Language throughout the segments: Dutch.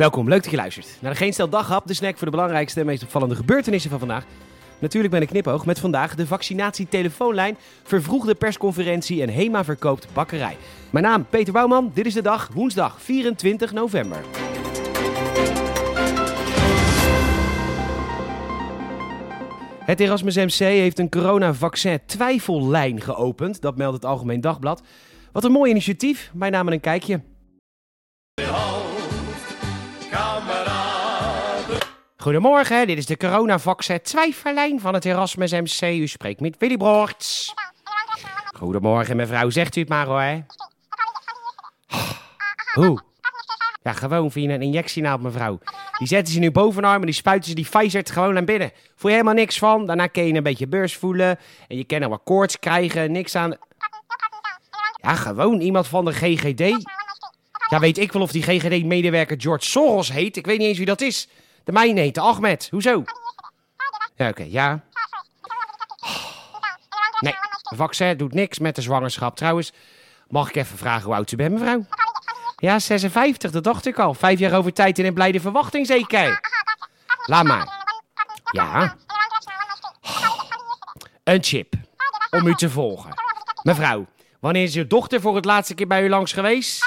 Welkom, leuk dat je luistert naar de Geen Stel Daghap, de snack voor de belangrijkste en meest opvallende gebeurtenissen van vandaag. Natuurlijk ben ik knipoog met vandaag de vaccinatietelefoonlijn, vervroegde persconferentie en HEMA verkoopt bakkerij. Mijn naam Peter Bouwman, dit is de dag, woensdag 24 november. Het Erasmus MC heeft een coronavaccin twijfellijn geopend, dat meldt het Algemeen Dagblad. Wat een mooi initiatief, wij namen een kijkje. Goedemorgen, dit is de coronavaccin twijfellijn van het Erasmus MC. U spreekt met Willy Broorts. Goedemorgen mevrouw, zegt u het maar hoor. Hoe? Ja, gewoon via een injectienaald mevrouw. Die zetten ze in uw bovenarm en die spuiten ze die Pfizer gewoon naar binnen. Voel je helemaal niks van. Daarna kun je een beetje beurs voelen. En je kan er wat koorts krijgen. Niks aan. Ja, gewoon iemand van de GGD. Ja, weet ik wel of die GGD-medewerker George Soros heet. Ik weet niet eens wie dat is. De mijne heet Ahmed. Hoezo? Ja, oké, ja. Nee, vaccin doet niks met de zwangerschap. Trouwens, mag ik even vragen hoe oud u bent, mevrouw? Ja, 56, dat dacht ik al. Vijf jaar over tijd in een blijde verwachting zeker. Laat maar. Ja. Een chip. Om u te volgen. Mevrouw, wanneer is uw dochter voor het laatste keer bij u langs geweest?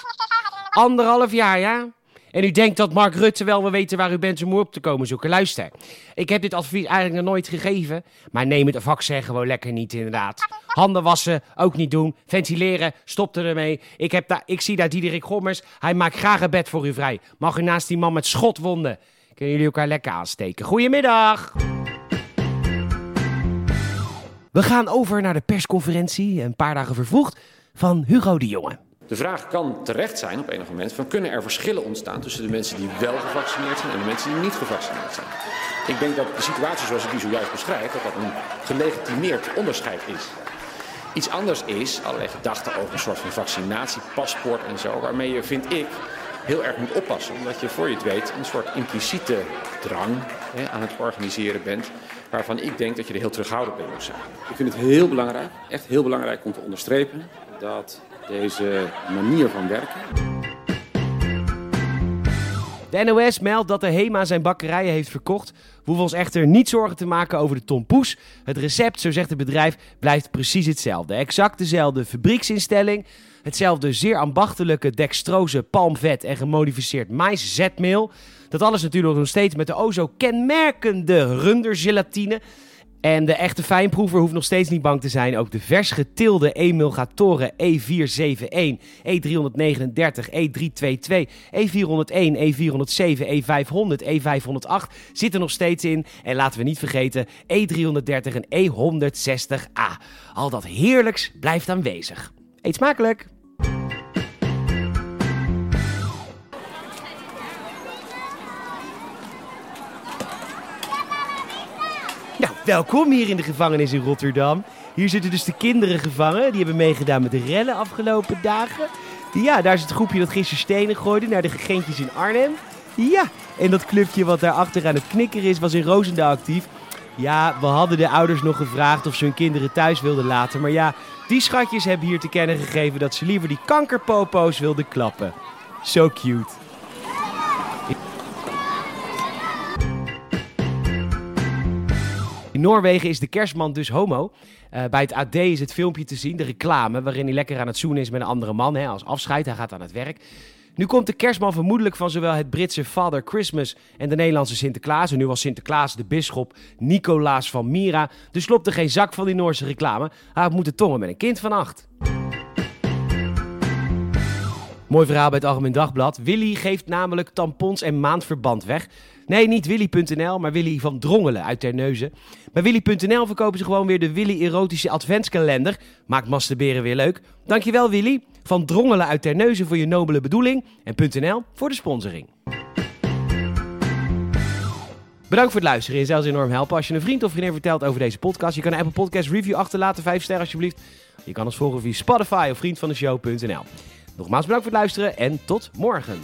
Anderhalf jaar, ja? En u denkt dat Mark Rutte wel wil weten waar u bent om op te komen zoeken. Luister, ik heb dit advies eigenlijk nog nooit gegeven. Maar neem het vaccin gewoon lekker niet inderdaad. Handen wassen, ook niet doen. Ventileren, stop ermee. Ik, heb daar, ik zie daar Diederik Gommers. Hij maakt graag een bed voor u vrij. Mag u naast die man met schotwonden. Kunnen jullie elkaar lekker aansteken. Goedemiddag. We gaan over naar de persconferentie, een paar dagen vervroegd, van Hugo de Jonge. De vraag kan terecht zijn op enig moment van kunnen er verschillen ontstaan tussen de mensen die wel gevaccineerd zijn en de mensen die niet gevaccineerd zijn. Ik denk dat de situatie zoals ik die zojuist beschrijf, dat dat een gelegitimeerd onderscheid is. Iets anders is allerlei gedachten over een soort van vaccinatiepaspoort en zo, waarmee je, vind ik, heel erg moet oppassen. Omdat je voor je het weet een soort impliciete drang hè, aan het organiseren bent, waarvan ik denk dat je er heel terughoudend bij moet zijn. Ik vind het heel belangrijk, echt heel belangrijk om te onderstrepen dat deze manier van werken. De NOS meldt dat de HEMA zijn bakkerijen heeft verkocht. We hoeven ons echter niet zorgen te maken over de tompoes. Het recept, zo zegt het bedrijf, blijft precies hetzelfde. Exact dezelfde fabrieksinstelling. Hetzelfde zeer ambachtelijke dextrose palmvet en gemodificeerd maïszetmeel. Dat alles natuurlijk nog steeds met de o zo kenmerkende rundergelatine. En de echte fijnproever hoeft nog steeds niet bang te zijn. Ook de vers getilde emulgatoren E471, E339, E322, E401, E407, E500, E508 zitten nog steeds in. En laten we niet vergeten E330 en E160A. Al dat heerlijks blijft aanwezig. Eet smakelijk! Welkom hier in de gevangenis in Rotterdam. Hier zitten dus de kinderen gevangen. Die hebben meegedaan met de rellen afgelopen dagen. Ja, daar is het groepje dat gisteren stenen gooide naar de gegentjes in Arnhem. Ja, en dat clubje wat daar achter aan het knikkeren is, was in Roosendaal actief. Ja, we hadden de ouders nog gevraagd of ze hun kinderen thuis wilden laten. Maar ja, die schatjes hebben hier te kennen gegeven dat ze liever die kankerpopo's wilden klappen. Zo cute. Noorwegen is de kerstman dus homo. Uh, bij het AD is het filmpje te zien, de reclame, waarin hij lekker aan het zoenen is met een andere man, hè, als afscheid. Hij gaat aan het werk. Nu komt de kerstman vermoedelijk van zowel het Britse Father Christmas en de Nederlandse Sinterklaas. En nu was Sinterklaas de bisschop Nicolaas van Mira. Dus klopt er geen zak van die Noorse reclame. Hij moet de tongen met een kind van acht. Mooi verhaal bij het Algemeen Dagblad. Willy geeft namelijk tampons en maandverband weg. Nee, niet Willy.nl, maar Willy van Drongelen uit Terneuzen. Bij Willy.nl verkopen ze gewoon weer de Willy Erotische Adventskalender. Maakt masturberen weer leuk. Dankjewel Willy van Drongelen uit Terneuzen voor je nobele bedoeling. En .nl voor de sponsoring. Bedankt voor het luisteren en zelfs enorm helpen als je een vriend of vriendin vertelt over deze podcast. Je kan een Apple Podcast review achterlaten, 5 sterren alsjeblieft. Je kan ons volgen via Spotify of vriendvandeshow.nl. Nogmaals bedankt voor het luisteren en tot morgen.